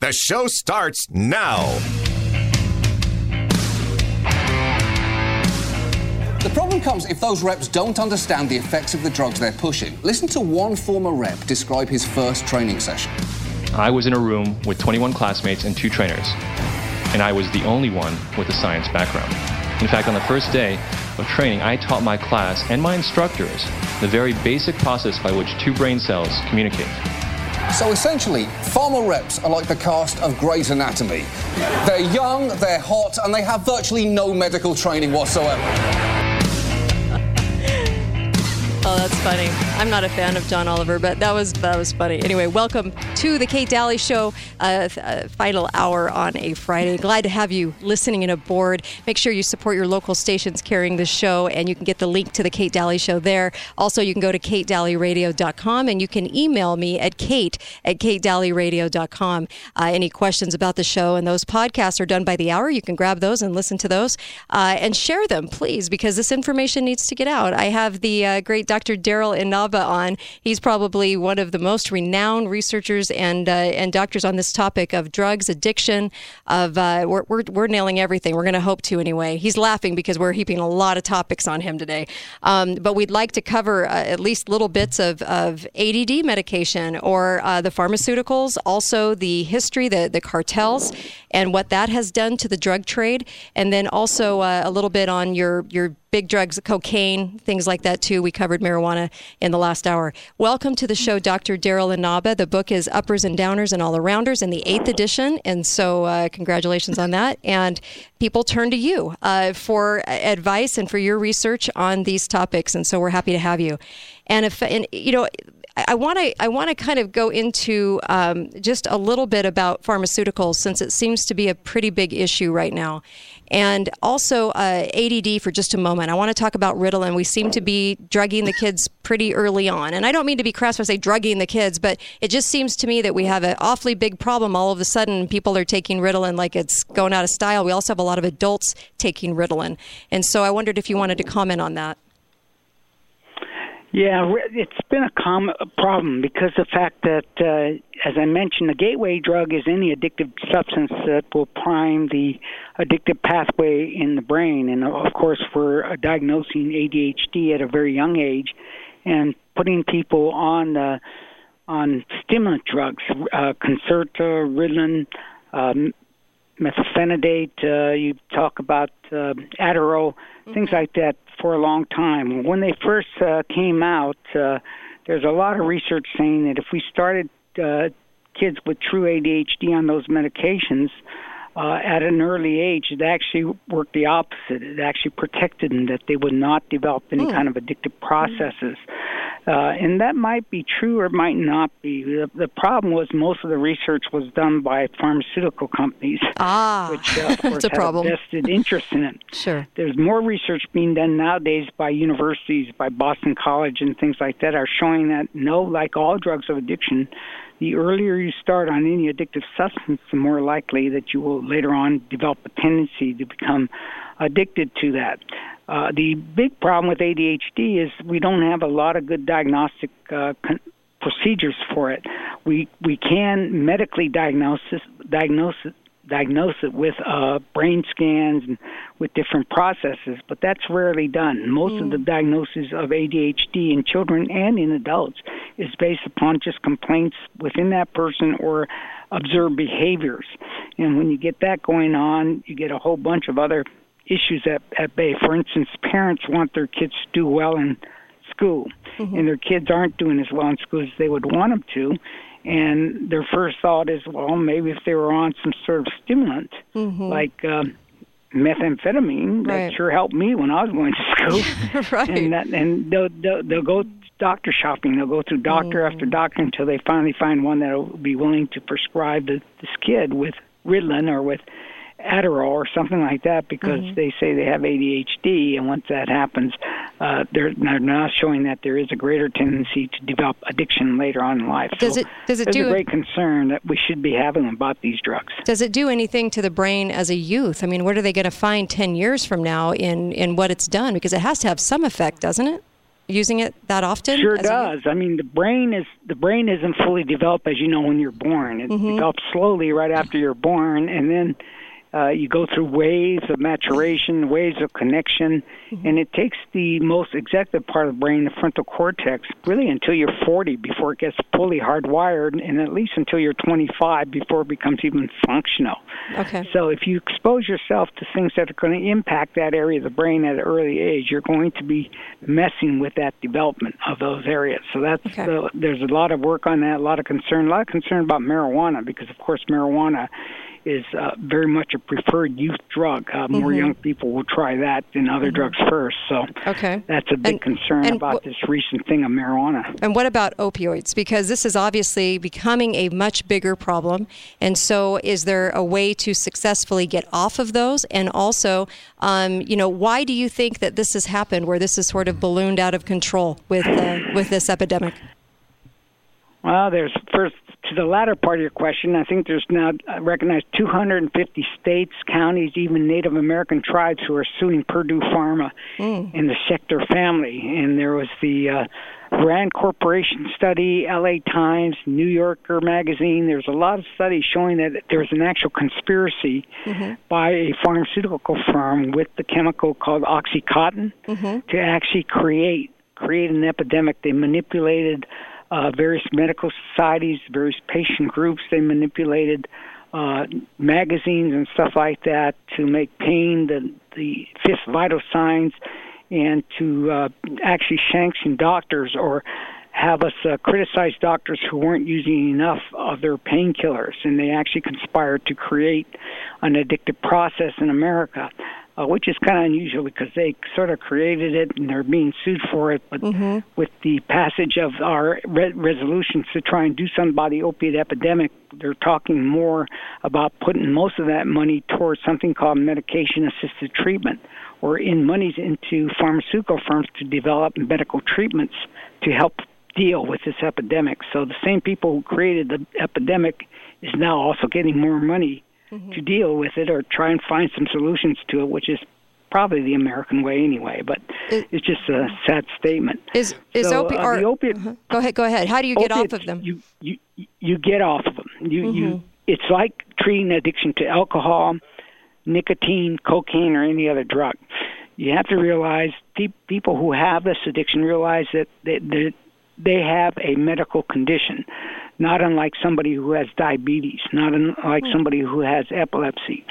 The show starts now. The problem comes if those reps don't understand the effects of the drugs they're pushing. Listen to one former rep describe his first training session. I was in a room with 21 classmates and two trainers, and I was the only one with a science background. In fact, on the first day of training, I taught my class and my instructors the very basic process by which two brain cells communicate. So essentially, former reps are like the cast of Grey's Anatomy. They're young, they're hot, and they have virtually no medical training whatsoever. Oh, that's funny. I'm not a fan of John Oliver, but that was that was funny. Anyway, welcome to the Kate Dalley Show, uh, uh, final hour on a Friday. Glad to have you listening and aboard. Make sure you support your local stations carrying the show, and you can get the link to the Kate Dalley Show there. Also, you can go to katedalleyradio.com and you can email me at kate at katedalleyradio.com. Uh, any questions about the show and those podcasts are done by the hour. You can grab those and listen to those uh, and share them, please, because this information needs to get out. I have the uh, great Dr. Daryl Inaba on. He's probably one of the most renowned researchers and uh, and doctors on this topic of drugs, addiction. Of uh, we're, we're, we're nailing everything. We're going to hope to anyway. He's laughing because we're heaping a lot of topics on him today. Um, but we'd like to cover uh, at least little bits of, of ADD medication or uh, the pharmaceuticals, also the history, the the cartels, and what that has done to the drug trade, and then also uh, a little bit on your your big drugs, cocaine, things like that too. We covered marijuana in the last hour. Welcome to the show, Dr. Daryl Inaba. The book is Uppers and Downers and All Arounders in the eighth edition, and so uh, congratulations on that. And people turn to you uh, for advice and for your research on these topics, and so we're happy to have you. And if and you know. I want to I want to kind of go into um, just a little bit about pharmaceuticals since it seems to be a pretty big issue right now, and also uh, ADD for just a moment. I want to talk about Ritalin. We seem to be drugging the kids pretty early on, and I don't mean to be crass when I say drugging the kids, but it just seems to me that we have an awfully big problem. All of a sudden, people are taking Ritalin like it's going out of style. We also have a lot of adults taking Ritalin, and so I wondered if you wanted to comment on that. Yeah, it's been a common problem because the fact that, uh, as I mentioned, the gateway drug is any addictive substance that will prime the addictive pathway in the brain. And of course, we're diagnosing ADHD at a very young age and putting people on uh, on stimulant drugs, uh, Concerta, Ritalin, um, methylphenidate. Uh, you talk about uh, Adderall. Things like that for a long time. When they first uh, came out, uh, there's a lot of research saying that if we started uh, kids with true ADHD on those medications uh, at an early age, it actually worked the opposite. It actually protected them that they would not develop any mm. kind of addictive processes. Uh, and that might be true or might not be. The, the problem was most of the research was done by pharmaceutical companies, ah, which uh, of course a problem. have a vested interest in it. Sure. There's more research being done nowadays by universities, by Boston College, and things like that, are showing that no, like all drugs of addiction, the earlier you start on any addictive substance, the more likely that you will later on develop a tendency to become addicted to that. Uh, the big problem with ADHD is we don't have a lot of good diagnostic uh, con- procedures for it. We we can medically diagnose diagnose diagnose it with uh, brain scans and with different processes, but that's rarely done. Most mm. of the mm. diagnosis of ADHD in children and in adults is based upon just complaints within that person or observed behaviors. And when you get that going on, you get a whole bunch of other issues at, at bay. For instance, parents want their kids to do well in school, mm-hmm. and their kids aren't doing as well in school as they would want them to. And their first thought is, well, maybe if they were on some sort of stimulant, mm-hmm. like um, methamphetamine, right. that sure helped me when I was going to school. right. And that, and they'll, they'll they'll go doctor shopping. They'll go through doctor mm-hmm. after doctor until they finally find one that will be willing to prescribe the, this kid with Ritalin or with Adderall or something like that because mm-hmm. they say they have ADHD, and once that happens, uh, they're, they're now showing that there is a greater tendency to develop addiction later on in life. Does so it does it there's do a great concern that we should be having about these drugs? Does it do anything to the brain as a youth? I mean, what are they going to find ten years from now in in what it's done? Because it has to have some effect, doesn't it? using it that often? Sure does. I mean, the brain is the brain isn't fully developed as you know when you're born. It mm-hmm. develops slowly right after you're born, and then uh, you go through waves of maturation, waves of connection, mm-hmm. and it takes the most executive part of the brain, the frontal cortex, really until you're 40 before it gets fully hardwired, and at least until you're 25 before it becomes even functional. Okay. So if you expose yourself to things that are going to impact that area of the brain at an early age, you're going to be messing with that development of those areas. So that's okay. the, there's a lot of work on that, a lot of concern, a lot of concern about marijuana because, of course, marijuana is uh, very much a preferred youth drug. Uh, more mm-hmm. young people will try that than other mm-hmm. drugs first. So okay. that's a big and, concern and about w- this recent thing of marijuana. And what about opioids? Because this is obviously becoming a much bigger problem. And so, is there a way to successfully get off of those? And also, um, you know, why do you think that this has happened, where this is sort of ballooned out of control with uh, with this epidemic? Well, there's first to the latter part of your question, I think there's now uh, recognized 250 states, counties, even Native American tribes who are suing Purdue Pharma mm. and the Sackler family. And there was the uh, Rand Corporation study, LA Times, New Yorker magazine. There's a lot of studies showing that there's an actual conspiracy mm-hmm. by a pharmaceutical firm with the chemical called OxyContin mm-hmm. to actually create create an epidemic. They manipulated uh, various medical societies, various patient groups. They manipulated uh, magazines and stuff like that to make pain the the fifth vital signs, and to uh, actually sanction doctors or have us uh, criticize doctors who weren't using enough of their painkillers, and they actually conspired to create an addictive process in America uh, which is kind of unusual because they sort of created it and they're being sued for it. But mm-hmm. with the passage of our re- resolutions to try and do something about the opiate epidemic, they're talking more about putting most of that money towards something called medication assisted treatment or in monies into pharmaceutical firms to develop medical treatments to help deal with this epidemic. So the same people who created the epidemic is now also getting more money mm-hmm. to deal with it or try and find some solutions to it, which is probably the American way anyway. But it, it's just a sad statement. Is is so, opi- uh, the opiate? Uh-huh. Go ahead. Go ahead. How do you get off of them? You you you get off of them. You mm-hmm. you. It's like treating addiction to alcohol, nicotine, cocaine, or any other drug. You have to realize people who have this addiction realize that they, they have a medical condition not unlike somebody who has diabetes, not unlike hmm. somebody who has epilepsy.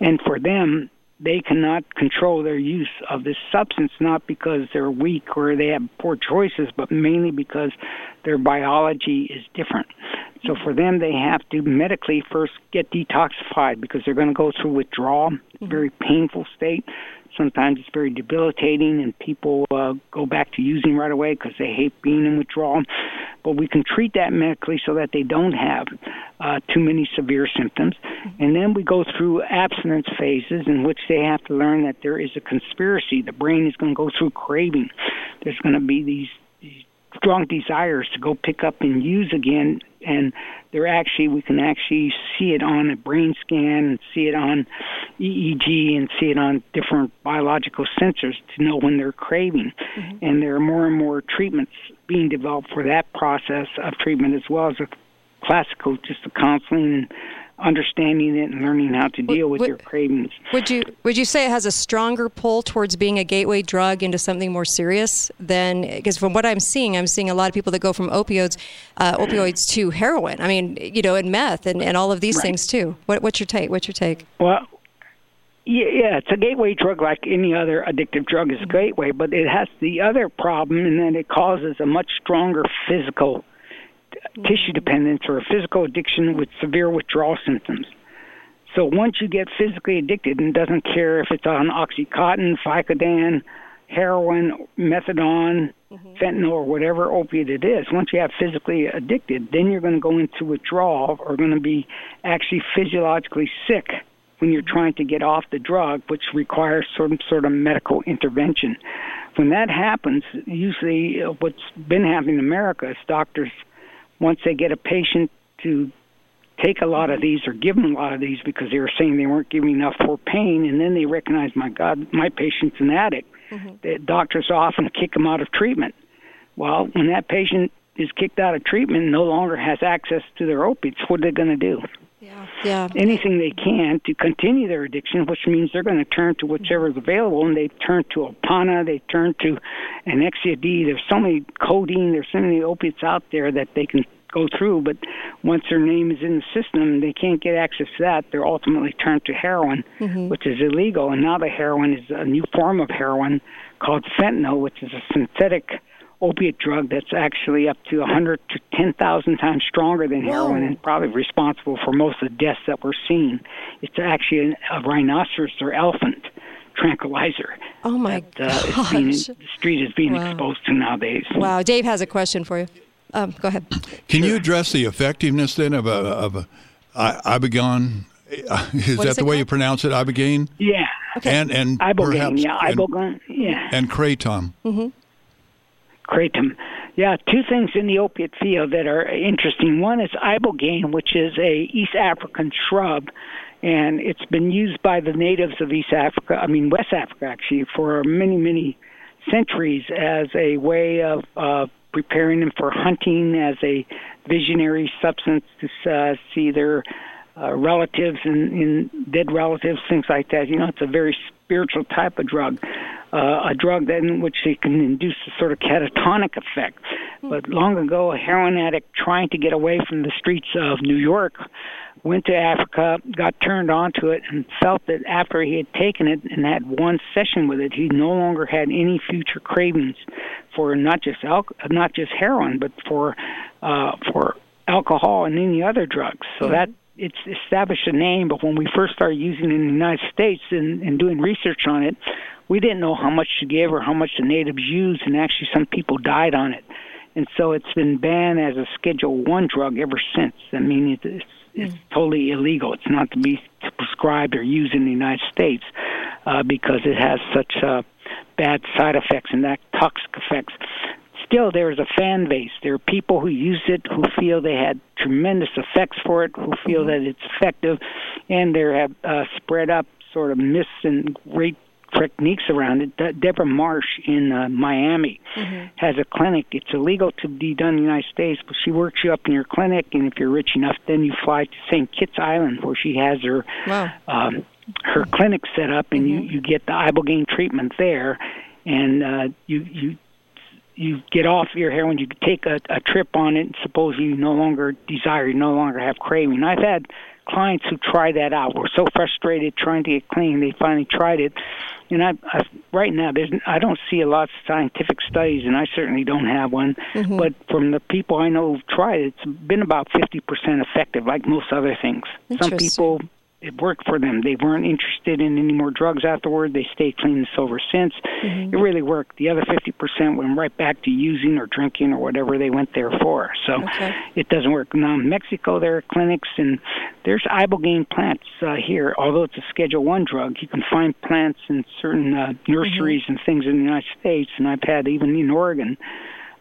And for them, they cannot control their use of this substance, not because they're weak or they have poor choices, but mainly because their biology is different. So for them, they have to medically first get detoxified because they're going to go through withdrawal, mm-hmm. very painful state. Sometimes it's very debilitating, and people uh, go back to using right away because they hate being in withdrawal. But we can treat that medically so that they don't have uh, too many severe symptoms. And then we go through abstinence phases in which they have to learn that there is a conspiracy. The brain is going to go through craving. There's going to be these, these strong desires to go pick up and use again and they're actually we can actually see it on a brain scan and see it on EEG and see it on different biological sensors to know when they're craving. Mm-hmm. And there are more and more treatments being developed for that process of treatment as well as a classical just the counseling and understanding it and learning how to deal with would, your cravings. Would you would you say it has a stronger pull towards being a gateway drug into something more serious than because from what I'm seeing, I'm seeing a lot of people that go from opioids uh, opioids to heroin. I mean, you know, and meth and, and all of these right. things too. What, what's your take? What's your take? Well. Yeah, yeah, it's a gateway drug like any other addictive drug is a gateway, but it has the other problem in that it causes a much stronger physical tissue dependence or a physical addiction with severe withdrawal symptoms. So once you get physically addicted and doesn't care if it's on Oxycontin, Vicodin, heroin, methadone, mm-hmm. fentanyl, or whatever opiate it is, once you have physically addicted, then you're going to go into withdrawal or going to be actually physiologically sick when you're trying to get off the drug, which requires some sort of medical intervention. When that happens, usually what's been happening in America is doctors once they get a patient to take a lot of these or give them a lot of these because they were saying they weren't giving enough for pain, and then they recognize, my God, my patient's an addict. Mm-hmm. The doctors often kick them out of treatment Well, when that patient is kicked out of treatment and no longer has access to their opiates, what are they going to do? Yeah. Yeah. Anything they can to continue their addiction, which means they're going to turn to whichever is available, and they turn to Opana, they turn to Annexia D. There's so many codeine, there's so many opiates out there that they can go through, but once their name is in the system, they can't get access to that. They're ultimately turned to heroin, Mm-hmm. which is illegal. And now the heroin is a new form of heroin called fentanyl, which is a synthetic opiate drug that's actually up to 100 to 10,000 times stronger than heroin and probably responsible for most of the deaths that we're seeing. It's actually a rhinoceros or elephant tranquilizer. Oh my that, uh, is being, gosh. the street is being Wow. exposed to nowadays. Wow. Dave has a question for you. Um, go ahead. Can you address the effectiveness then of a of a I- ibogaine? Is What that is the it way you pronounce it, ibogaine? Yeah. Okay. And and Ibogaine, perhaps yeah, and, ibogaine, yeah. and kratom. kratom. Yeah, two things in the opiate field that are interesting. One is ibogaine, which is a East African shrub, and it's been used by the natives of East Africa, I mean West Africa actually, for many, many centuries as a way of uh, preparing them for hunting, as a visionary substance to uh, see their uh, relatives and in dead relatives, things like that. You know, it's a very spiritual type of drug, uh, a drug that in which it can induce a sort of catatonic effect. But long ago, a heroin addict trying to get away from the streets of New York went to Africa, got turned onto it, and felt that after he had taken it and had one session with it, he no longer had any future cravings for not just al- not just heroin, but for uh, for alcohol and any other drugs. So that it's established a name. But when we first started using it in the United States and, and doing research on it, we didn't know how much to give or how much the natives used, and actually some people died on it. And so it's been banned as a Schedule One drug ever since. I mean, it, it's it's totally illegal. It's not to be prescribed or used in the United States uh, because it has such uh, bad side effects and that toxic effects. Still, there is a fan base. There are people who use it who feel they had tremendous effects for it, who feel that it's effective, and there have uh, spread up sort of myths and great techniques around it. De- Deborah Mash in uh, Miami has a clinic. It's illegal to be done in the United States, but she works you up in your clinic, and if you're rich enough, then you fly to St. Kitts Island where she has her Wow. um, her clinic set up, and you you get the ibogaine treatment there, and uh, you you you get off your heroin, you take a, a trip on it, and suppose you no longer desire, you no longer have craving. I've had clients who try that out. Were so frustrated trying to get clean, they finally tried it. And I, I right now, there's I don't see a lot of scientific studies, and I certainly don't have one. Mm-hmm. But from the people I know who've tried it, it's been about 50% effective, like most other things. Some people it worked for them. They weren't interested in any more drugs afterward. They stayed clean and sober since. It really worked. The other 50% went right back to using or drinking or whatever they went there for. So Okay. it doesn't work. Now in Mexico, there are clinics and there's ibogaine plants uh, here. Although it's a Schedule One drug, you can find plants in certain uh, nurseries and things in the United States. And I've had even in Oregon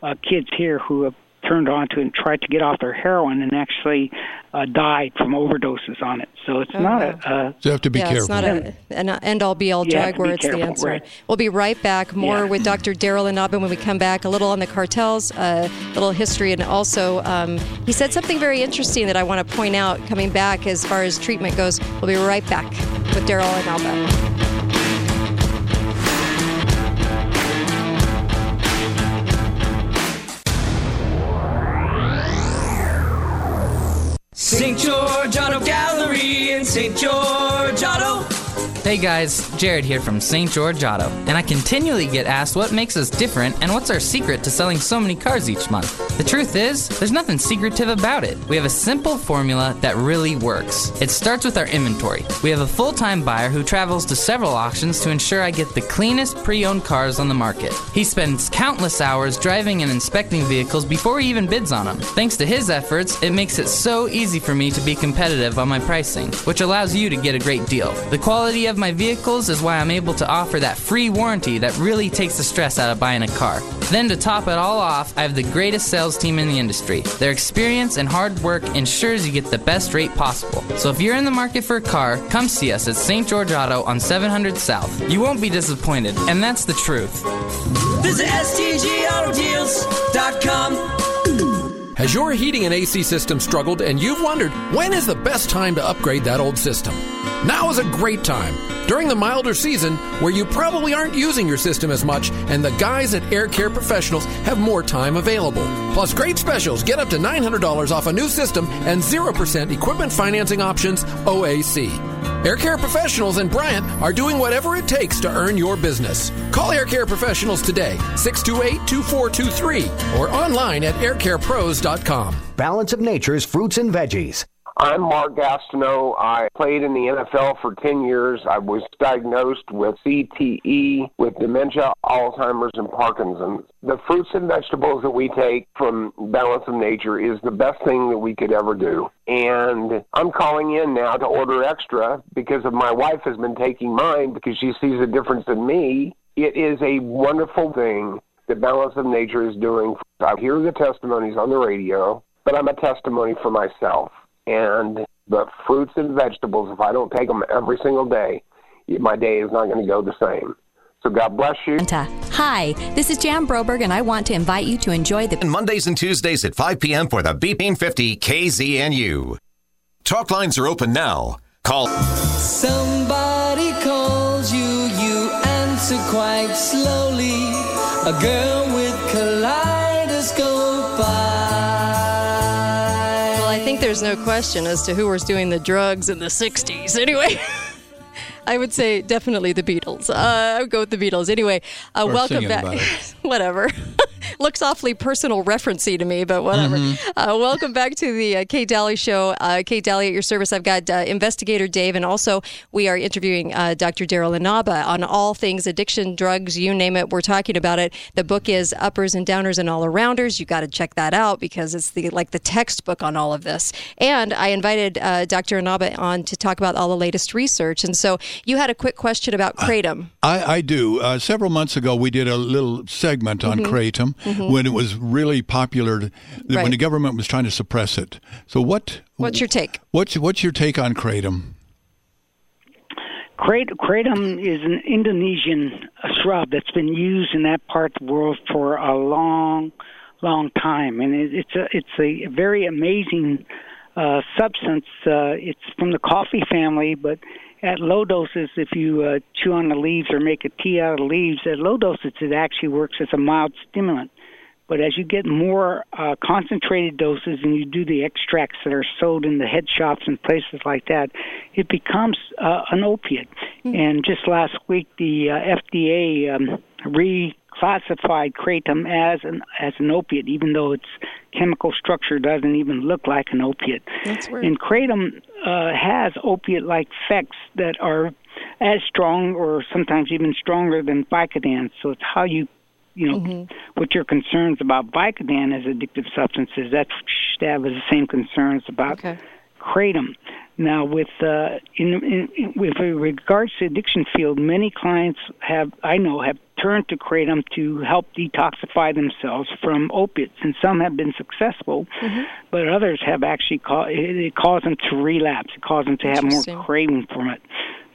uh, kids here who have turned onto it and tried to get off their heroin and actually uh, died from overdoses on it. So it's Oh, not wow. a, a So you have to be yeah, careful. it's not a, an end all be all drug to where be it's the answer. right. We'll be right back. More Yeah. with Dr. Daryl Inaba when we come back. A little on the cartels, a little history, and also um, he said something very interesting that I want to point out coming back as far as treatment goes. We'll be right back with Daryl Inaba. St. George Auto Gallery in St. George Auto. Hey guys, Jared here from St. George Auto, and I continually get asked what makes us different and what's our secret to selling so many cars each month. The truth is, there's nothing secretive about it. We have a simple formula that really works. It starts with our inventory. We have a full time buyer who travels to several auctions to ensure I get the cleanest pre owned cars on the market. He spends countless hours driving and inspecting vehicles before he even bids on them. Thanks to his efforts, it makes it so easy for me to be competitive on my pricing, which allows you to get a great deal. The quality of of my vehicles is why I'm able to offer that free warranty that really takes the stress out of buying a car. Then, to top it all off, I have the greatest sales team in the industry. Their experience and hard work ensures you get the best rate possible. So, if you're in the market for a car, come see us at St. George Auto on 700 South. You won't be disappointed, and that's the truth. Visit STGAutodeals.com. Has your heating and AC system struggled and you've wondered when is the best time to upgrade that old system? Now is a great time. During the milder season, where you probably aren't using your system as much, and the guys at Air Care Professionals have more time available. Plus, great specials get up to $900 off a new system and 0% equipment financing options OAC. Air Care Professionals and Bryant are doing whatever it takes to earn your business. Call Air Care Professionals today, 628 2423, or online at aircarepros.com. Balance of Nature's fruits and veggies. I'm Mark Gastineau. I played in the NFL for 10 years. I was diagnosed with CTE, with dementia, Alzheimer's, and Parkinson's. The fruits and vegetables that we take from Balance of Nature is the best thing that we could ever do. And I'm calling in now to order extra because of my wife has been taking mine because she sees a difference in me. It is a wonderful thing that Balance of Nature is doing. I hear the testimonies on the radio, but I'm a testimony for myself and the fruits and vegetables, if I don't take them every single day, my day is not going to go the same. So God bless you. Hi, this is Jan Broberg, and I want to invite you to enjoy the Mondays and Tuesdays at 5 p.m. for the BP50 KZNU. Talk lines are open now. Call. Somebody calls you, you answer quite slowly. A girl with kaleidoscope there's no question as to who was doing the drugs in the 60s. Anyway. I would say definitely the Beatles. Uh, I would go with the Beatles. Anyway, uh, welcome back. whatever. Looks awfully personal referencey to me, but whatever. Mm-hmm. Uh, welcome back to the uh, Kate Dalley Show. Uh, Kate Dalley at your service. I've got uh, investigator Dave, and also we are interviewing uh, Dr. Daryl Inaba on all things addiction, drugs, you name it. We're talking about it. The book is Uppers and Downers and All Arounders. You've got to check that out because it's the like the textbook on all of this. And I invited uh, Dr. Inaba on to talk about all the latest research. And so you had a quick question about kratom. I, I do. Uh, several months ago, we did a little segment on Mhm. kratom Mhm. when it was really popular, Right. when the government was trying to suppress it. So, what? What's your take? What's what's your take on kratom? Kratom is an Indonesian uh, shrub that's been used in that part of the world for a long, long time, and it, it's a it's a very amazing uh, substance. Uh, it's from the coffee family, but at low doses, if you uh, chew on the leaves or make a tea out of the leaves, at low doses it actually works as a mild stimulant. But as you get more uh, concentrated doses and you do the extracts that are sold in the head shops and places like that, it becomes uh, an opiate. And just last week, the uh, FDA um, reclassified kratom as an as an opiate, even though its chemical structure doesn't even look like an opiate. That's weird. And kratom uh, has opiate-like effects that are as strong or sometimes even stronger than Vicodin. So it's how you you know, what your concerns about Vicodin as addictive substances, that's what you should have the same concerns about kratom. Now, with uh, in, in, with regards to addiction field, many clients have I know have turned to kratom to help detoxify themselves from opiates, and some have been successful, but others have actually ca- it, it caused them to relapse. It caused them to have more craving from it.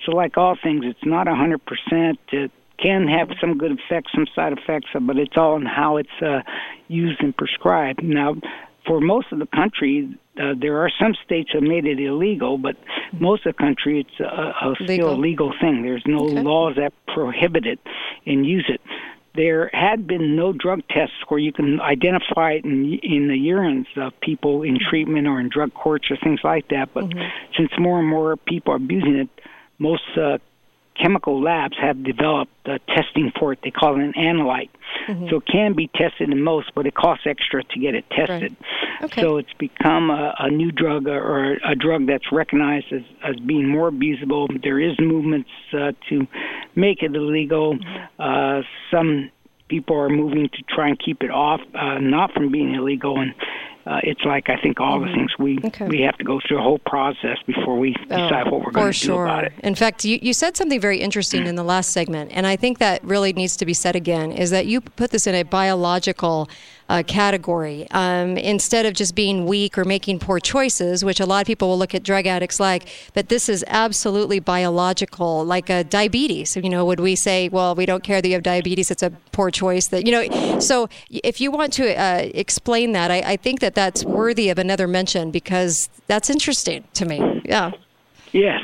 So, like all things, it's not a hundred percent. It can have some good effects, some side effects, but it's all in how it's uh, used and prescribed. Now, for most of the country, uh, there are some states that made it illegal, but most of the country, it's a, a still a legal thing. There's no laws that prohibit it and use it. There had been no drug tests where you can identify it in, in the urines of people in treatment or in drug courts or things like that. But since more and more people are abusing it, most uh, chemical labs have developed uh, testing for it. They call it an analyte. So it can be tested in most, but it costs extra to get it tested. So it's become a, a new drug or, or a drug that's recognized as, as being more abusable. There is movements uh, to make it illegal. Uh, some people are moving to try and keep it off, uh, not from being illegal. And uh, it's like I think all Mm-hmm. the things we we have to go through a whole process before we decide what we're going Oh, to sure. do about it. In fact, you, you said something very interesting in the last segment, and I think that really needs to be said again. Is that you put this in a biological uh, category um, instead of just being weak or making poor choices, which a lot of people will look at drug addicts like. But this is absolutely biological, like a diabetes. You know, would we say, well, we don't care that you have diabetes; it's a poor choice. That you know. So, if you want to uh, explain that, I, I think that that's worthy of another mention because that's interesting to me. Yeah. Yes.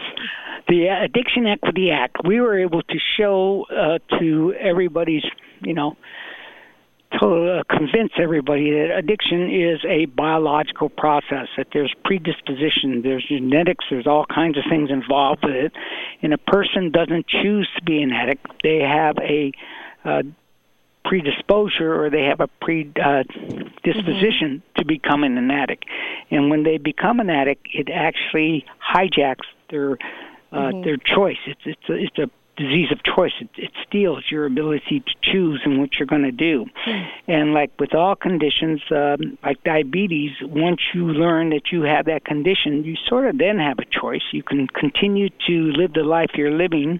The Addiction Equity Act, we were able to show uh, to everybody's, you know, to uh, convince everybody that addiction is a biological process, that there's predisposition, there's genetics, there's all kinds of things involved with it. And a person doesn't choose to be an addict, they have a uh, predisposure or they have a predisposition to becoming an addict. And when they become an addict, it actually hijacks their uh, Mhm. their choice. It's it's a, it's a disease of choice. It, it steals your ability to choose and what you're going to do. And like with all conditions, um, like diabetes, once you learn that you have that condition, you sort of then have a choice. You can continue to live the life you're living,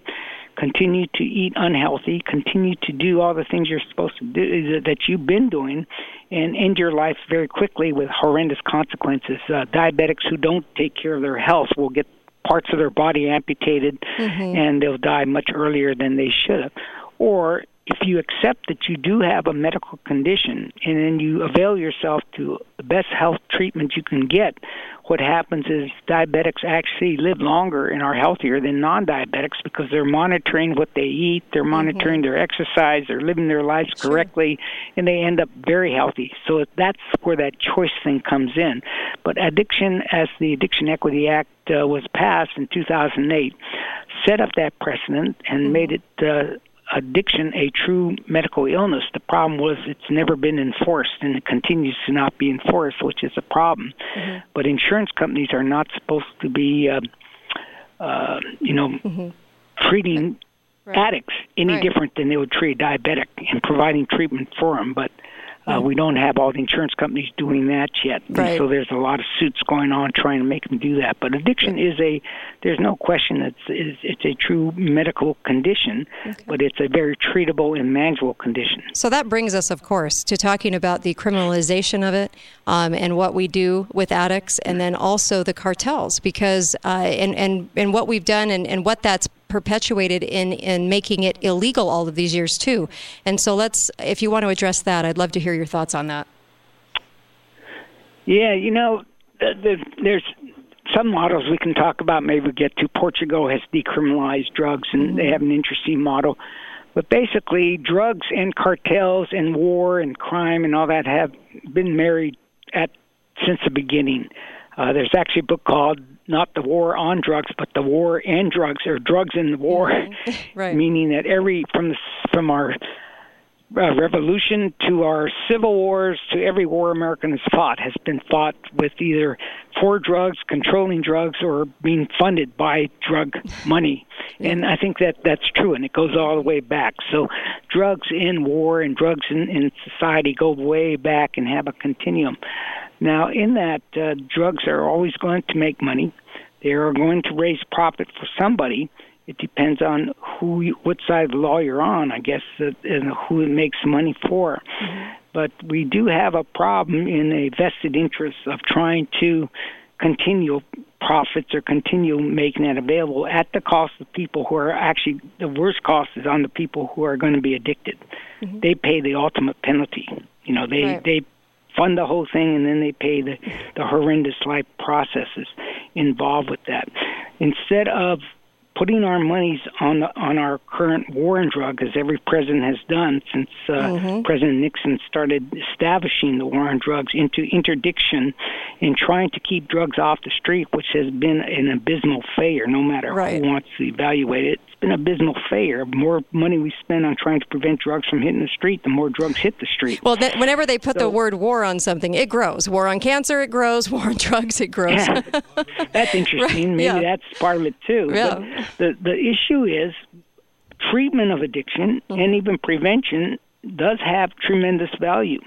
continue to eat unhealthy, continue to do all the things you're supposed to do that you've been doing, and end your life very quickly with horrendous consequences. Uh, diabetics who don't take care of their health will get parts of their body amputated Mhm. and they'll die much earlier than they should have. Or if you accept that you do have a medical condition and then you avail yourself to the best health treatment you can get, what happens is diabetics actually live longer and are healthier than non diabetics because they're monitoring what they eat, they're monitoring their exercise, they're living their lives correctly, and they end up very healthy. So that's where that choice thing comes in. But addiction, as the Addiction Equity Act uh, was passed in 2008, set up that precedent and made it. Uh, addiction a true medical illness. The problem was it's never been enforced and it continues to not be enforced, which is a problem. But insurance companies are not supposed to be, uh, uh, you know, treating addicts any Right. different than they would treat a diabetic and providing treatment for them. But uh, we don't have all the insurance companies doing that yet. Right. So there's a lot of suits going on trying to make them do that. But addiction is a, there's no question it's, it's, it's a true medical condition, but it's a very treatable and manageable condition. So that brings us, of course, to talking about the criminalization of it um, and what we do with addicts, and then also the cartels, because uh, and and and what we've done and, and what that's perpetuated in in making it illegal all of these years too. And so let's, if you want to address that, I'd love to hear your thoughts on that. Yeah, you know, the, the, there's some models we can talk about. Maybe we get to. Portugal has decriminalized drugs, and they have an interesting model. But basically, drugs and cartels and war and crime and all that have been married at since the beginning. Uh, there's actually a book called not the war on drugs, but the war and drugs, or drugs in the war, mm-hmm. right. meaning that every from the, from our uh, revolution to our civil wars to every war American has fought has been fought with either for drugs, controlling drugs, or being funded by drug money. And I think that that's true, and it goes all the way back. So, drugs in war and drugs in, in society go way back and have a continuum. Now, in that, uh, drugs are always going to make money. They are going to raise profit for somebody. It depends on who, you, what side of the law you're on, I guess, and who it makes money for. Mm-hmm. But we do have a problem in a vested interest of trying to continue profits or continue making that available at the cost of people who are actually the worst cost is on the people who are going to be addicted. Mm-hmm. They pay the ultimate penalty. You know, they Right. they fund the whole thing and then they pay the the horrendous life processes involved with that. Instead of putting our monies on the, on our current war on drugs, as every president has done since uh, Mhm. President Nixon started establishing the war on drugs, into interdiction and trying to keep drugs off the street, which has been an abysmal failure. No matter Right. who wants to evaluate it, it's been an abysmal failure. The more money we spend on trying to prevent drugs from hitting the street, the more drugs hit the street. Well, that, whenever they put the word war on something, it grows. War on cancer, it grows. War on drugs, it grows. Yeah. That's interesting. Maybe yeah. that's part of it too. Yeah. But the the issue is treatment of addiction Mm-hmm. and even prevention does have tremendous value.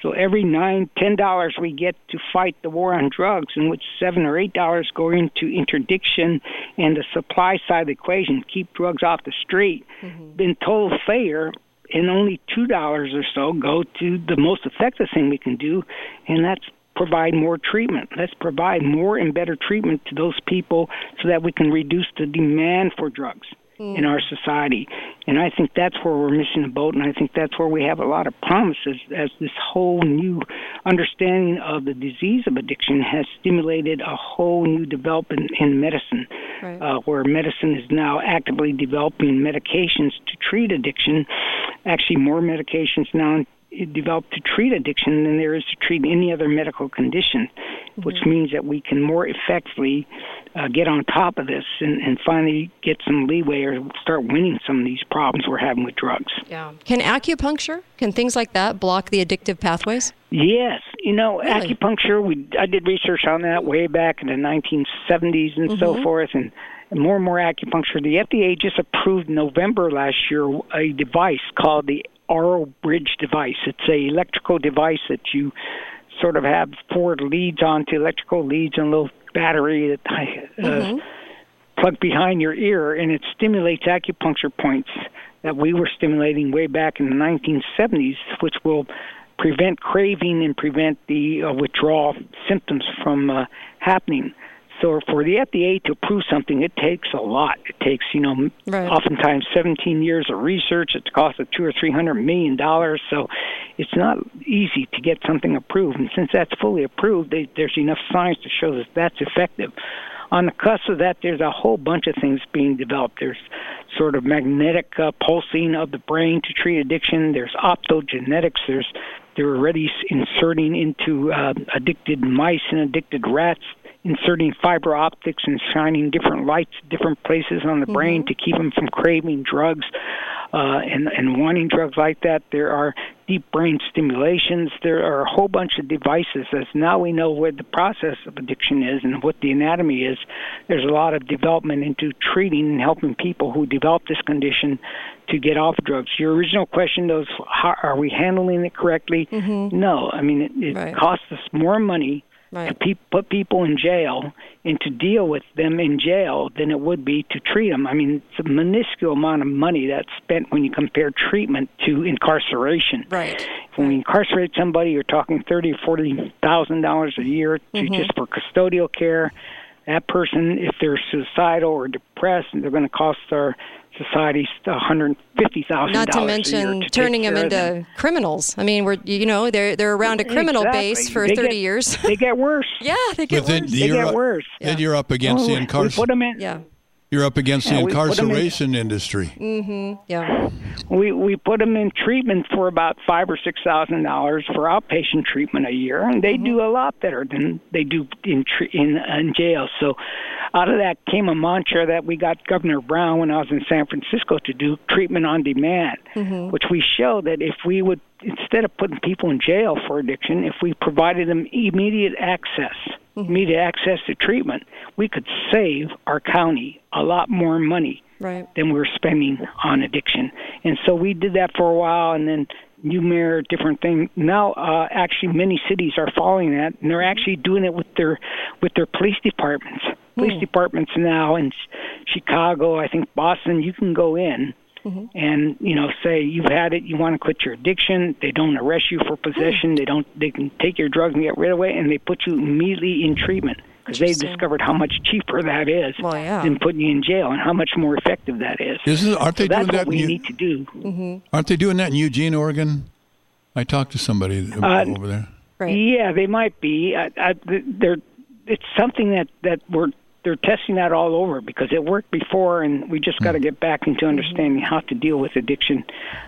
So every nine, ten dollars we get to fight the war on drugs, in which seven or eight dollars go into interdiction and the supply side of the equation, keep drugs off the street, Mm-hmm. been total failure, and only two dollars or so go to the most effective thing we can do, and that's provide more treatment. Let's provide more and better treatment to those people so that we can reduce the demand for drugs in our society. And I think that's where we're missing the boat, and I think that's where we have a lot of promises as this whole new understanding of the disease of addiction has stimulated a whole new development in medicine, Right. uh, where medicine is now actively developing medications to treat addiction. Actually, more medications now developed to treat addiction than there is to treat any other medical condition, which means that we can more effectively uh, get on top of this and, and finally get some leeway or start winning some of these problems we're having with drugs. Yeah. Can acupuncture, can things like that block the addictive pathways? Yes, you know, Really? acupuncture. We I did research on that way back in the 1970s and so Mhm. forth, and, and more and more acupuncture. The FDA just approved November last year a device called the Auro Bridge device. It's a electrical device that you sort of have four leads onto electrical leads and a little battery that uh, Mm-hmm. plug behind your ear, and it stimulates acupuncture points that we were stimulating way back in the 1970s, which will prevent craving and prevent the uh, withdrawal symptoms from uh, happening. So for the FDA to approve something, it takes a lot. It takes, you know, Right. oftentimes 17 years of research. It's cost of two or three hundred million dollars. So it's not easy to get something approved. And since that's fully approved, they, there's enough science to show that that's effective. On the cusp of that, there's a whole bunch of things being developed. There's sort of magnetic uh, pulsing of the brain to treat addiction. There's optogenetics. There's they're already inserting into uh, addicted mice and addicted rats, inserting fiber optics and shining different lights, different places on the brain to keep them from craving drugs uh, and and wanting drugs like that. There are deep brain stimulations. There are a whole bunch of devices. As now we know what the process of addiction is and what the anatomy is. There's a lot of development into treating and helping people who develop this condition to get off drugs. Your original question, though, is how, are we handling it correctly? No, I mean it, it Right. costs us more money to pe- put people in jail and to deal with them in jail than it would be to treat them. I mean, it's a minuscule amount of money that's spent when you compare treatment to incarceration. Right. When we incarcerate somebody, you're talking thirty or forty thousand dollars a year to Mhm. just for custodial care. That person, if they're suicidal or depressed, they're going to cost our society one hundred fifty thousand Not to mention to turning them care of into criminals. I mean, we're you know they're they're around a criminal Exactly. base for They 30 get- years. They get worse. yeah, they get But then worse. They you're get up, worse. Then you're up against Oh, the incarceration. put them in. Yeah. You're up against Yeah, the we put 'em in- incarceration industry. Mm-hmm. Yeah. We we put them in treatment for about five or six thousand dollars for outpatient treatment a year, and they do a lot better than they do in in in jail. So, out of that came a mantra that we got Governor Brown when I was in San Francisco to do treatment on demand, which we show that if we would instead of putting people in jail for addiction, if we provided them immediate access, mm-hmm. immediate access to treatment, we could save our county a lot more money Right. than we were spending on addiction. And so we did that for a while, and then new mayor, different thing. Now, uh, actually, many cities are following that, and they're mm-hmm. actually doing it with their with their police departments. Police hmm. departments now in Chicago, I think Boston, you can go in. And you know, say you've had it, you want to quit your addiction. They don't arrest you for possession. They don't. They can take your drugs and get rid of it, and they put you immediately in treatment because they've discovered how much cheaper that is Well, yeah. than putting you in jail, and how much more effective that is. Isn't, aren't they So that's doing what that? we in, need to do. Mm-hmm. aren't they doing that in Eugene, Oregon? I talked to somebody Uh, over there. Right. Yeah, they might be. I, I, they're, it's something that that we're they're testing that all over because it worked before, and we just got to get back into understanding how to deal with addiction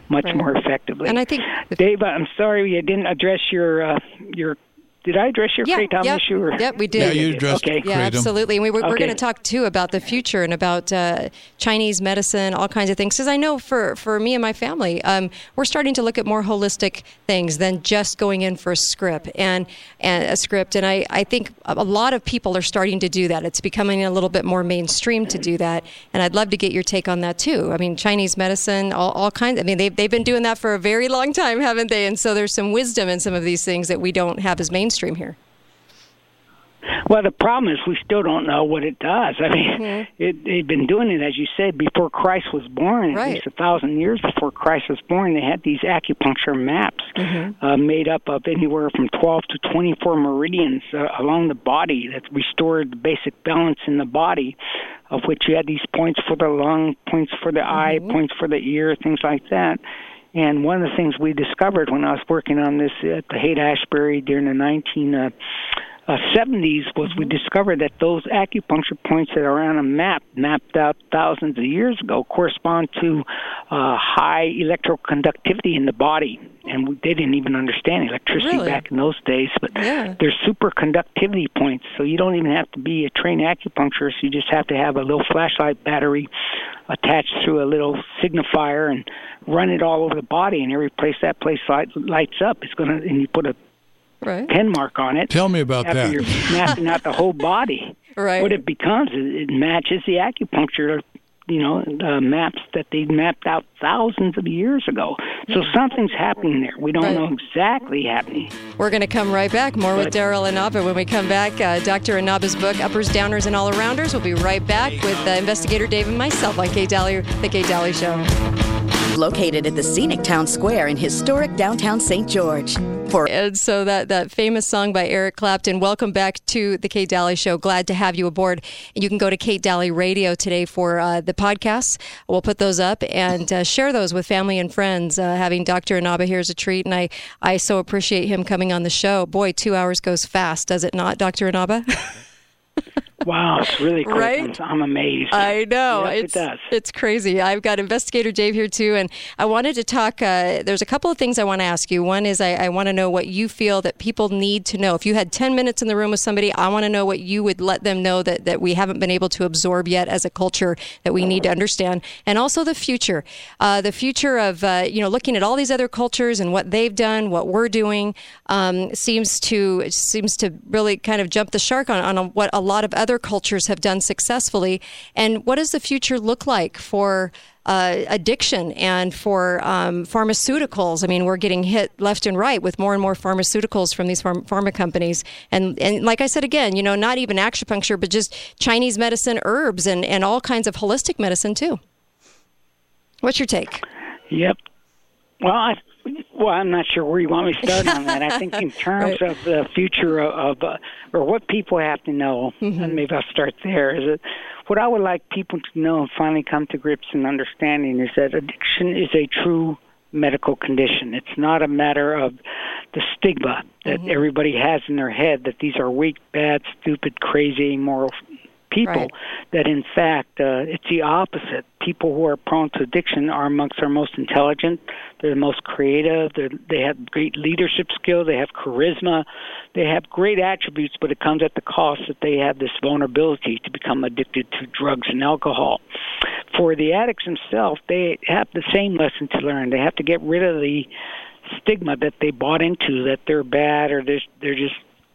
much Right. more effectively. And I think Dave, I'm sorry I didn't address your uh, your did I address your yeah, kratom yep, issue? Or? Yep, we did. Yeah, you addressed Okay. Yeah, kratom. absolutely. And we, we're, we're Okay. going to talk too about the future and about uh, Chinese medicine, all kinds of things. Because I know for, for me and my family, um, we're starting to look at more holistic things than just going in for a script and, and a script. And I, I think a a lot of people are starting to do that. It's becoming a little bit more mainstream to do that. And I'd love to get your take on that too. I mean, Chinese medicine, all, all kinds. I mean, they've, they've been doing that for a very long time, haven't they? And so there's some wisdom in some of these things that we don't have as mainstream here. Well, the problem is we still don't know what it does. I mean, Mm-hmm. it, they've been doing it, as you said, before Christ was born. At Right. least a thousand years before Christ was born, they had these acupuncture maps Mm-hmm. uh, made up of anywhere from 12 to 24 meridians uh, along the body that restored the basic balance in the body, of which you had these points for the lung, points for the eye, points for the ear, things like that. And one of the things we discovered when I was working on this at the Haight Ashbury during the 1970s uh, uh, was we discovered that those acupuncture points that are on a map, mapped out thousands of years ago, correspond to uh, high electroconductivity in the body. And they didn't even understand electricity Really? back in those days, but Yeah. they're superconductivity points. So you don't even have to be a trained acupuncturist. You just have to have a little flashlight battery attached through a little signifier and run it all over the body. And every place that place light, lights up, it's gonna. And you put a Right. pen mark on it. Tell me about after that. you're mapping out the whole body. Right. What it becomes is it matches the acupuncture, you know, uh, maps that they mapped out thousands of years ago. So something's happening there. We don't Right. know exactly happening. We're going to come right back. More with Daryl Inaba. When we come back, uh, Dr. Inaba's book, Uppers, Downers, and All Arounders. We'll be right back with uh, investigator Dave and myself on Kate Dalley, The Kate Dalley Show. Located at the scenic town square in historic downtown St. George. For And so that, that famous song by Eric Clapton. Welcome back to the Kate Dalley Show. Glad to have you aboard. And you can go to Kate Dalley Radio today for uh, the podcasts. We'll put those up and uh, share those with family and friends. Uh, having Dr. Inaba here is a treat, and I, I so appreciate him coming on the show. Boy, two hours goes fast, does it not, Dr. Inaba? Wow, it's really quick. Right? I'm, amazed. I know Yes, it's it does. it's crazy. I've got investigator Dave here too, and I wanted to talk. Uh, there's a couple of things I want to ask you. One is I, I want to know what you feel that people need to know. If you had 10 minutes in the room with somebody, I want to know what you would let them know that that we haven't been able to absorb yet as a culture that we need to understand, and also the future, uh, the future of uh, you know looking at all these other cultures and what they've done, what we're doing, um, seems to seems to really kind of jump the shark on, on what a lot of other cultures have done successfully. And what does the future look like for uh, addiction and for um, pharmaceuticals? I mean, we're getting hit left and right with more and more pharmaceuticals from these pharm- pharma companies. And, and like I said again, you know, not even acupuncture, but just Chinese medicine, herbs, and, and all kinds of holistic medicine too. What's your take? Yep. Well, I, well, I'm not sure where you want me to start on that. I think in terms Right. of the future of, of uh, or what people have to know, Mm-hmm. and maybe I'll start there. Is that what I would like people to know and finally come to grips and understanding is that addiction is a true medical condition. It's not a matter of the stigma that Mm-hmm. everybody has in their head that these are weak, bad, stupid, crazy, immoral people. Right. That in fact, uh, it's the opposite. People who are prone to addiction are amongst our most intelligent. They're the most creative. They're, they have great leadership skills. They have charisma. They have great attributes, but it comes at the cost that they have this vulnerability to become addicted to drugs and alcohol. For the addicts themselves, they have the same lesson to learn. They have to get rid of the stigma that they bought into that they're bad or they're, they're just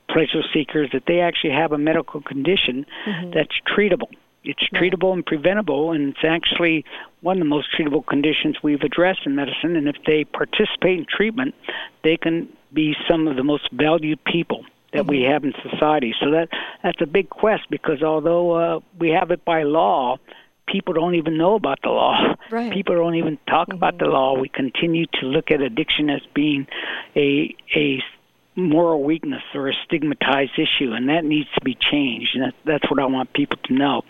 pleasure seekers that they actually have a medical condition mm-hmm. that's treatable. It's treatable and preventable, and it's actually one of the most treatable conditions we've addressed in medicine. And if they participate in treatment, they can be some of the most valued people that we mm-hmm. have in society. So that that's a big quest because although uh, we have it by law, people don't even know about the law. Right. People don't even talk about mm-hmm. the law. We continue to look at addiction as being a a moral weakness or a stigmatized issue, and that needs to be changed. And that, that's what I want people to know.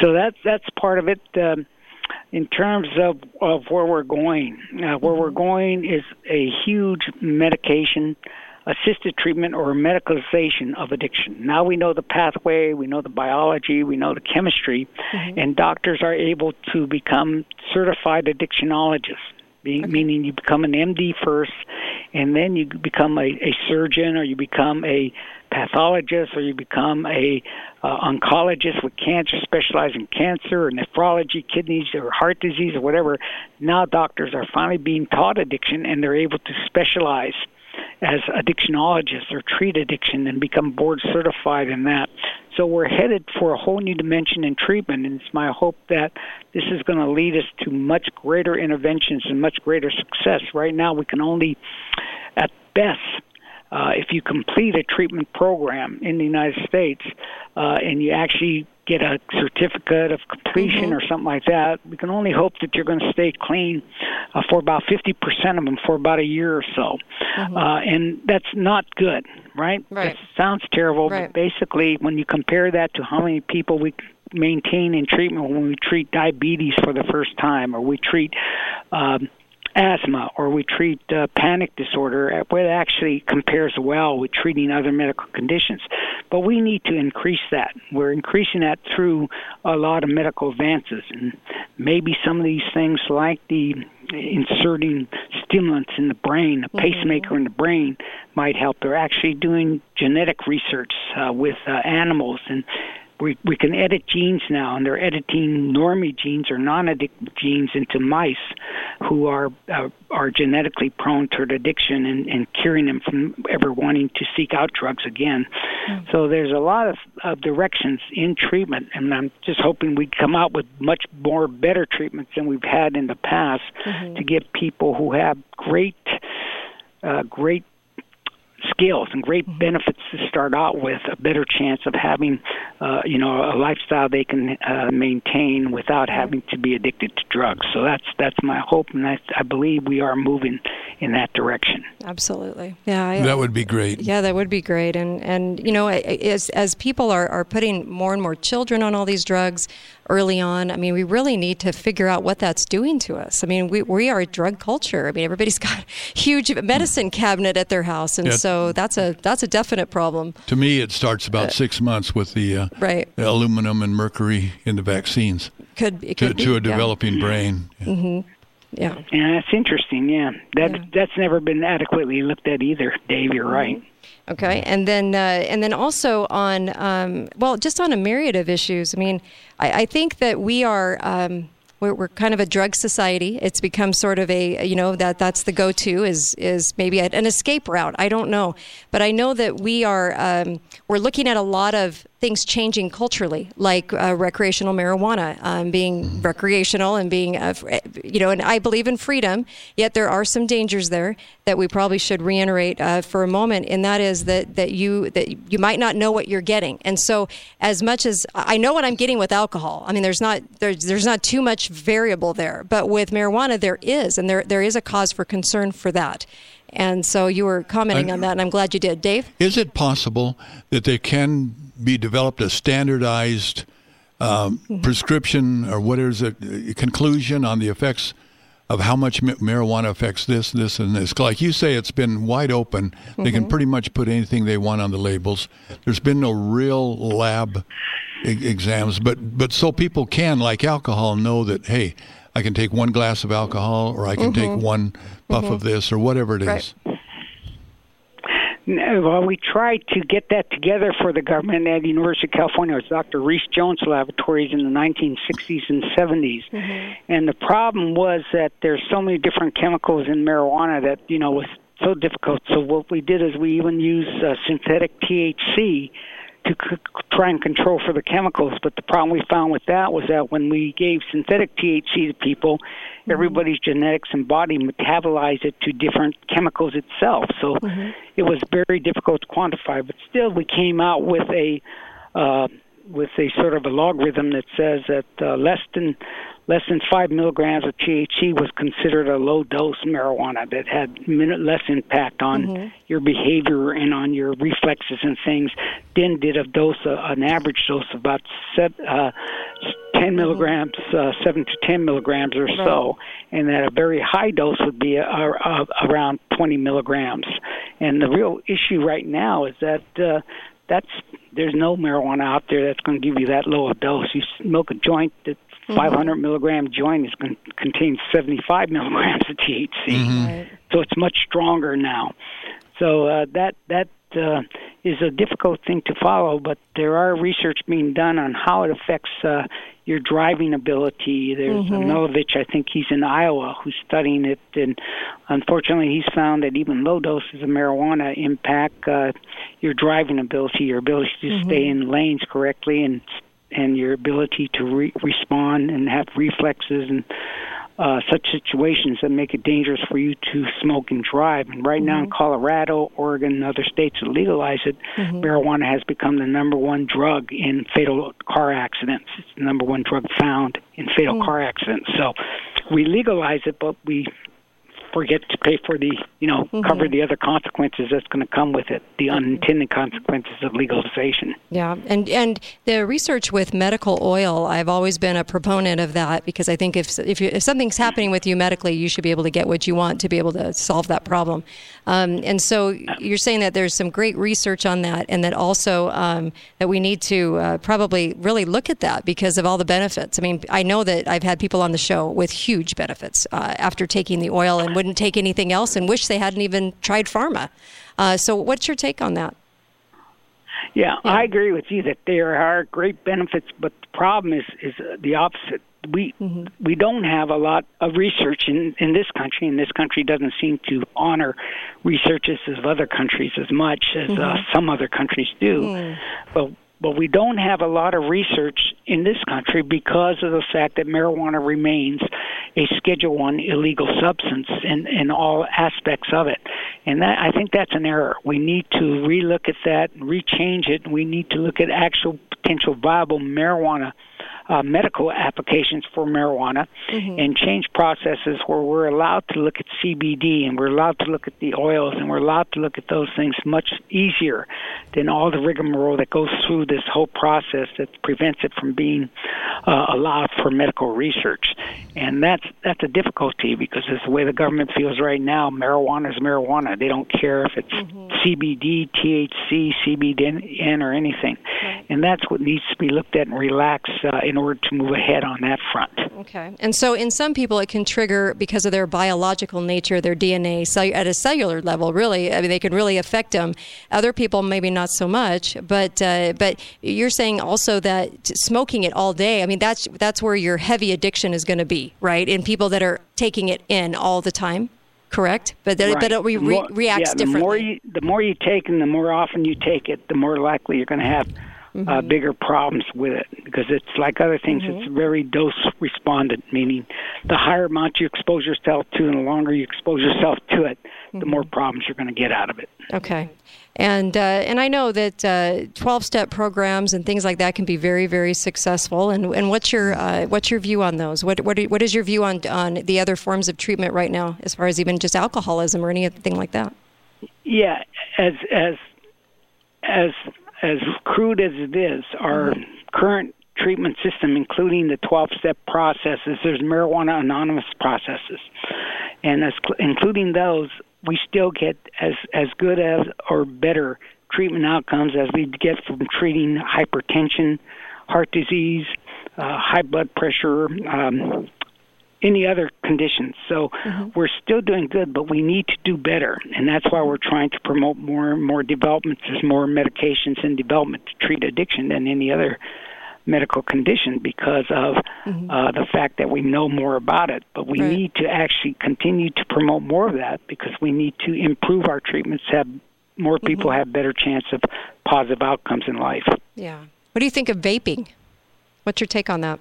So that's that's part of it. Um, in terms of, of where we're going, uh, where we're going is a huge medication assisted treatment or medicalization of addiction. Now we know the pathway, we know the biology, we know the chemistry, and doctors are able to become certified addictionologists being, meaning you become an MD first, and then you become a, a surgeon or you become a pathologist or you become a uh, oncologist with cancer, specializing in cancer or nephrology, kidneys or heart disease or whatever. Now doctors are finally being taught addiction and they're able to specialize as addictionologists or treat addiction and become board certified in that. So we're headed for a whole new dimension in treatment, and it's my hope that this is going to lead us to much greater interventions and much greater success. Right now, we can only, at best, uh, if you complete a treatment program in the United States uh, and you actually get a certificate of completion Mm-hmm. or something like that, we can only hope that you're going to stay clean uh, for about 50% of them for about a year or so. Mm-hmm. Uh, and that's not good, right? Right. That sounds terrible, Right. but basically, when you compare that to how many people we maintain in treatment when we treat diabetes for the first time or we treat um, asthma or we treat uh, panic disorder, uh, it actually compares well with treating other medical conditions. But we need to increase that. We're increasing that through a lot of medical advances, and maybe some of these things like the inserting stimulants in the brain, a pacemaker in the brain, might help. They're actually doing genetic research uh, with uh, animals and we we can edit genes now, and they're editing normie genes or non-addictive genes into mice who are uh, are genetically prone to addiction and, and curing them from ever wanting to seek out drugs again. So there's a lot of, of directions in treatment, and I'm just hoping we come out with much more better treatments than we've had in the past to give people who have great uh, great skills and great benefits to start out with a better chance of having uh, you know a lifestyle they can uh, maintain without having to be addicted to drugs so that's that's my hope and I, I believe we are moving in that direction Absolutely. Yeah. I, That would be great. Yeah, that would be great. And and you know, as as people are, are putting more and more children on all these drugs early on, I mean, we really need to figure out what that's doing to us. I mean, we we are a drug culture. I mean, everybody's got a huge medicine cabinet at their house, and Yeah. so that's a that's a definite problem. To me, it starts about six months with the uh, Right. aluminum and mercury in the vaccines Could it to, be, to a yeah. developing brain. hmm Yeah. yeah that's interesting yeah that that's never been adequately looked at either Dave you're right Okay, and then uh, and then also on um, well, just on a myriad of issues. I mean, I, I think that we are. Um, we're, we're kind of a drug society. It's become sort of a you know that that's the go-to is is maybe an escape route. I don't know, but I know that we are um, we're looking at a lot of things changing culturally, like uh, recreational marijuana um, being recreational and being, uh, you know, and I believe in freedom, yet there are some dangers there that we probably should reiterate uh, for a moment, and that is that, that you that you might not know what you're getting. And so, as much as I know what I'm getting with alcohol, I mean, there's not there's there's not too much variable there, but with marijuana there is, and there there is a cause for concern for that. And so you were commenting on that, and I'm glad you did, Dave. Is it possible that there can be developed a standardized um, Mm-hmm. prescription or what is it, conclusion on the effects of how much ma- marijuana affects this, this, and this? Like you say, it's been wide open. They can Mhm. pretty much put anything they want on the labels. There's been no real lab e- exams, but but so people can, like alcohol, know that hey, I can take one glass of alcohol, or I can take Mhm. one puff of Mhm. this, or whatever it is. Right. Well, we tried to get that together for the government at the University of California. It was Dr. Reese Jones Laboratories in the 1960s and 70s. And the problem was that there's so many different chemicals in marijuana that, you know, was so difficult. So what we did is we even used uh, synthetic THC to c- try and control for the chemicals. But the problem we found with that was that when we gave synthetic THC to people, everybody's genetics and body metabolized it to different chemicals itself. So it was very difficult to quantify. But still, we came out with a uh, with a sort of a logarithm that says that uh, less than less than five milligrams of THC was considered a low dose marijuana that had min- less impact on Mhm. your behavior and on your reflexes and things. Then did a dose, uh, an average dose of about set, uh, 10 milligrams, uh, 7 to 10 milligrams or so, and that a very high dose would be uh, uh, around 20 milligrams. And the real issue right now is that uh, that's there's no marijuana out there that's going to give you that low a dose. You smoke a joint that's 500 milligram joint is going to contain 75 milligrams of THC. So it's much stronger now. So uh, that that uh, is a difficult thing to follow, but there are research being done on how it affects uh, your driving ability. There's Mhm. Milovich, I think he's in Iowa, who's studying it, and unfortunately, he's found that even low doses of marijuana impact uh, your driving ability, your ability to Mhm. stay in lanes correctly, and and your ability to re- respond and have reflexes and uh, such situations that make it dangerous for you to smoke and drive. And right now in Colorado, Oregon, and other states that legalize it, Mhm. marijuana has become the number one drug in fatal car accidents. It's the number one drug found in fatal Mm. car accidents. So we legalize it, but we forget to pay for the, you know, cover the other consequences that's going to come with it, the unintended consequences of legalization. Yeah, and and the research with medical oil, I've always been a proponent of that because I think if if, you, if something's happening with you medically, you should be able to get what you want to be able to solve that problem. Um, and so you're saying that there's some great research on that, and that also um, that we need to uh, probably really look at that because of all the benefits. I mean, I know that I've had people on the show with huge benefits uh, after taking the oil and wouldn't take anything else and wish they hadn't even tried pharma. Uh, so, what's your take on that? Yeah, I agree with you that there are great benefits, but the problem is is uh, the opposite. We we don't have a lot of research in in this country, and this country doesn't seem to honor researches of other countries as much as uh, Mhm. some other countries do. But but we don't have a lot of research in this country because of the fact that marijuana remains a Schedule One illegal substance in in all aspects of it, and that I think that's an error. We need to relook at that, and rechange it. We need to look at actual potential viable marijuana. Uh, medical applications for marijuana and change processes where we're allowed to look at CBD and we're allowed to look at the oils and we're allowed to look at those things much easier than all the rigmarole that goes through this whole process that prevents it from being uh, allowed for medical research. And that's that's a difficulty because it's the way the government feels right now. Marijuana is marijuana. They don't care if it's CBD, THC, CBN, or anything. And that's what needs to be looked at and relaxed uh, in order to move ahead on that front. Okay. And so, in some people, it can trigger because of their biological nature, their DNA, cell- at a cellular level. Really, I mean, they can really affect them. Other people, maybe not so much. But uh, but you're saying also that smoking it all day. I mean, that's that's where your heavy addiction is going to be, right? In people that are taking it in all the time. Correct, but that, Right. but it re- more- reacts yeah, differently. The more you, the more you take and the more often you take it, the more likely you're going to have uh, Mm-hmm. bigger problems with it because it's like other things. It's very dose respondent, meaning the higher amount you expose yourself to and the longer you expose yourself to it, the more Mm-hmm. problems you're going to get out of it. Okay. And uh, and I know that twelve step programs and things like that can be very very successful. And and what's your uh, what's your view on those? What what what is your view on on the other forms of treatment right now, as far as even just alcoholism or anything like that? Yeah, as as as as crude as it is, our current treatment system, including the 12-step processes, there's marijuana anonymous processes, and as including those, we still get as as good as or better treatment outcomes as we get from treating hypertension, heart disease, uh, high blood pressure. Um, any other conditions. So mm-hmm. we're still doing good, but we need to do better, and that's why we're trying to promote more and more developments. There's more medications in development to treat addiction than any other medical condition because of mm-hmm. uh, the fact that we know more about it. But we need to actually continue to promote more of that because we need to improve our treatments, have more people mm-hmm. have better chance of positive outcomes in life. Yeah. What do you think of vaping? What's your take on that?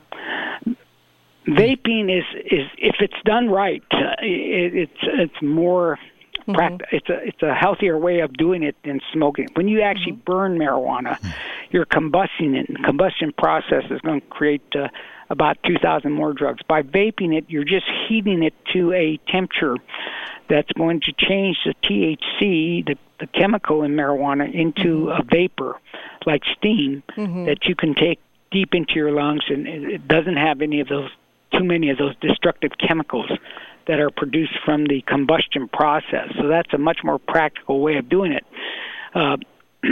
Vaping is is if it's done right uh, it, it's it's more mm-hmm. pract- it's a it's a healthier way of doing it than smoking. When you actually mm-hmm. burn marijuana mm-hmm. you're combusting it. And combustion process is going to create uh, about 2000 more drugs. By vaping it you're just heating it to a temperature that's going to change the THC the the chemical in marijuana into a vapor like steam that you can take deep into your lungs and it doesn't have any of those too many of those destructive chemicals that are produced from the combustion process. So that's a much more practical way of doing it. Uh,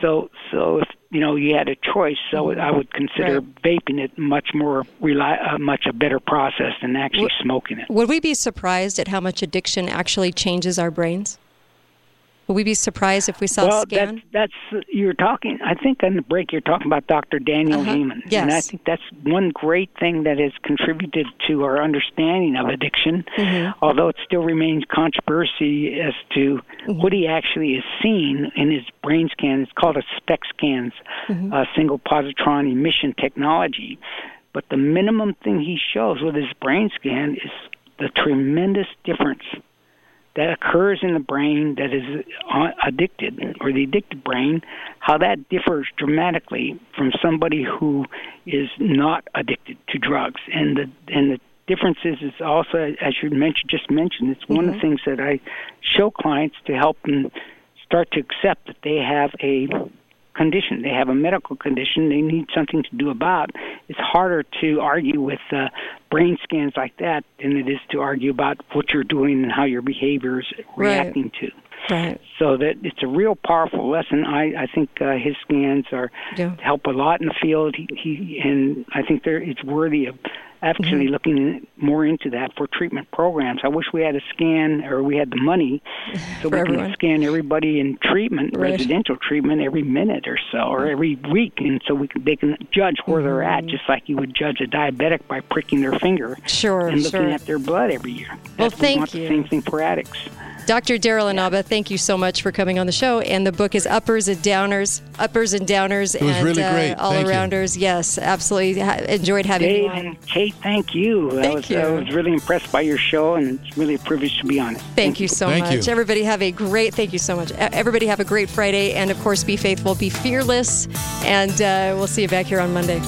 So so if you know you had a choice, so I would consider vaping it much more rely uh, much a better process than actually smoking it. Would we be surprised at how much addiction actually changes our brains? Would we be surprised if we saw well, a scan? that's that's you're talking. I think on the break you're talking about Dr. Daniel Uh-huh. Amen, Yes. and I think that's one great thing that has contributed to our understanding of addiction. Mm-hmm. Although it still remains controversy as to Mm-hmm. what he actually is seeing in his brain scan. It's called a SPECT scans, Mm-hmm. uh, single positron emission technology. But the minimum thing he shows with his brain scan is the tremendous difference that occurs in the brain that is uh, addicted or the addicted brain, how that differs dramatically from somebody who is not addicted to drugs. And the and the difference is, is also, as you mentioned, just mentioned, it's one of the things that I show clients to help them start to accept that they have a condition. They have a medical condition. They need something to do about. It's harder to argue with uh, brain scans like that than it is to argue about what you're doing and how your behavior is reacting to. Right. So that it's a real powerful lesson. I I think uh, his scans are Yeah. help a lot in the field. He, he and I think they're it's worthy of actually Mm-hmm. looking more into that for treatment programs. I wish we had a scan or we had the money so we everyone. can scan everybody in treatment, Right. residential treatment, every minute or so, or every week, and so we can they can judge where they're at, just like you would judge a diabetic by pricking their finger Mm-hmm. Sure, and looking sure. at their blood every year. Well, That's- we thank want you. The same thing for addicts. Dr. Daryl Inaba, thank you so much for coming on the show. And the book is Uppers and Downers, Uppers and Downers, It was and really uh, all Thank you. arounders. Yes, absolutely. Ha- enjoyed having you Dave on. And Kate, thank you. I Thank was, you. I was really impressed by your show, and it's really a privilege to be on it. Thank you so much. Everybody have a great, thank you so much. Everybody have a great Friday. And of course, be faithful, be fearless. And uh, we'll see you back here on Monday.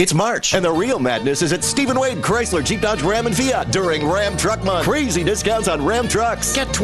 It's March, and the real madness is at Stephen Wade Chrysler Jeep Dodge Ram and Fiat during Ram Truck Month. Crazy discounts on Ram trucks. Get 20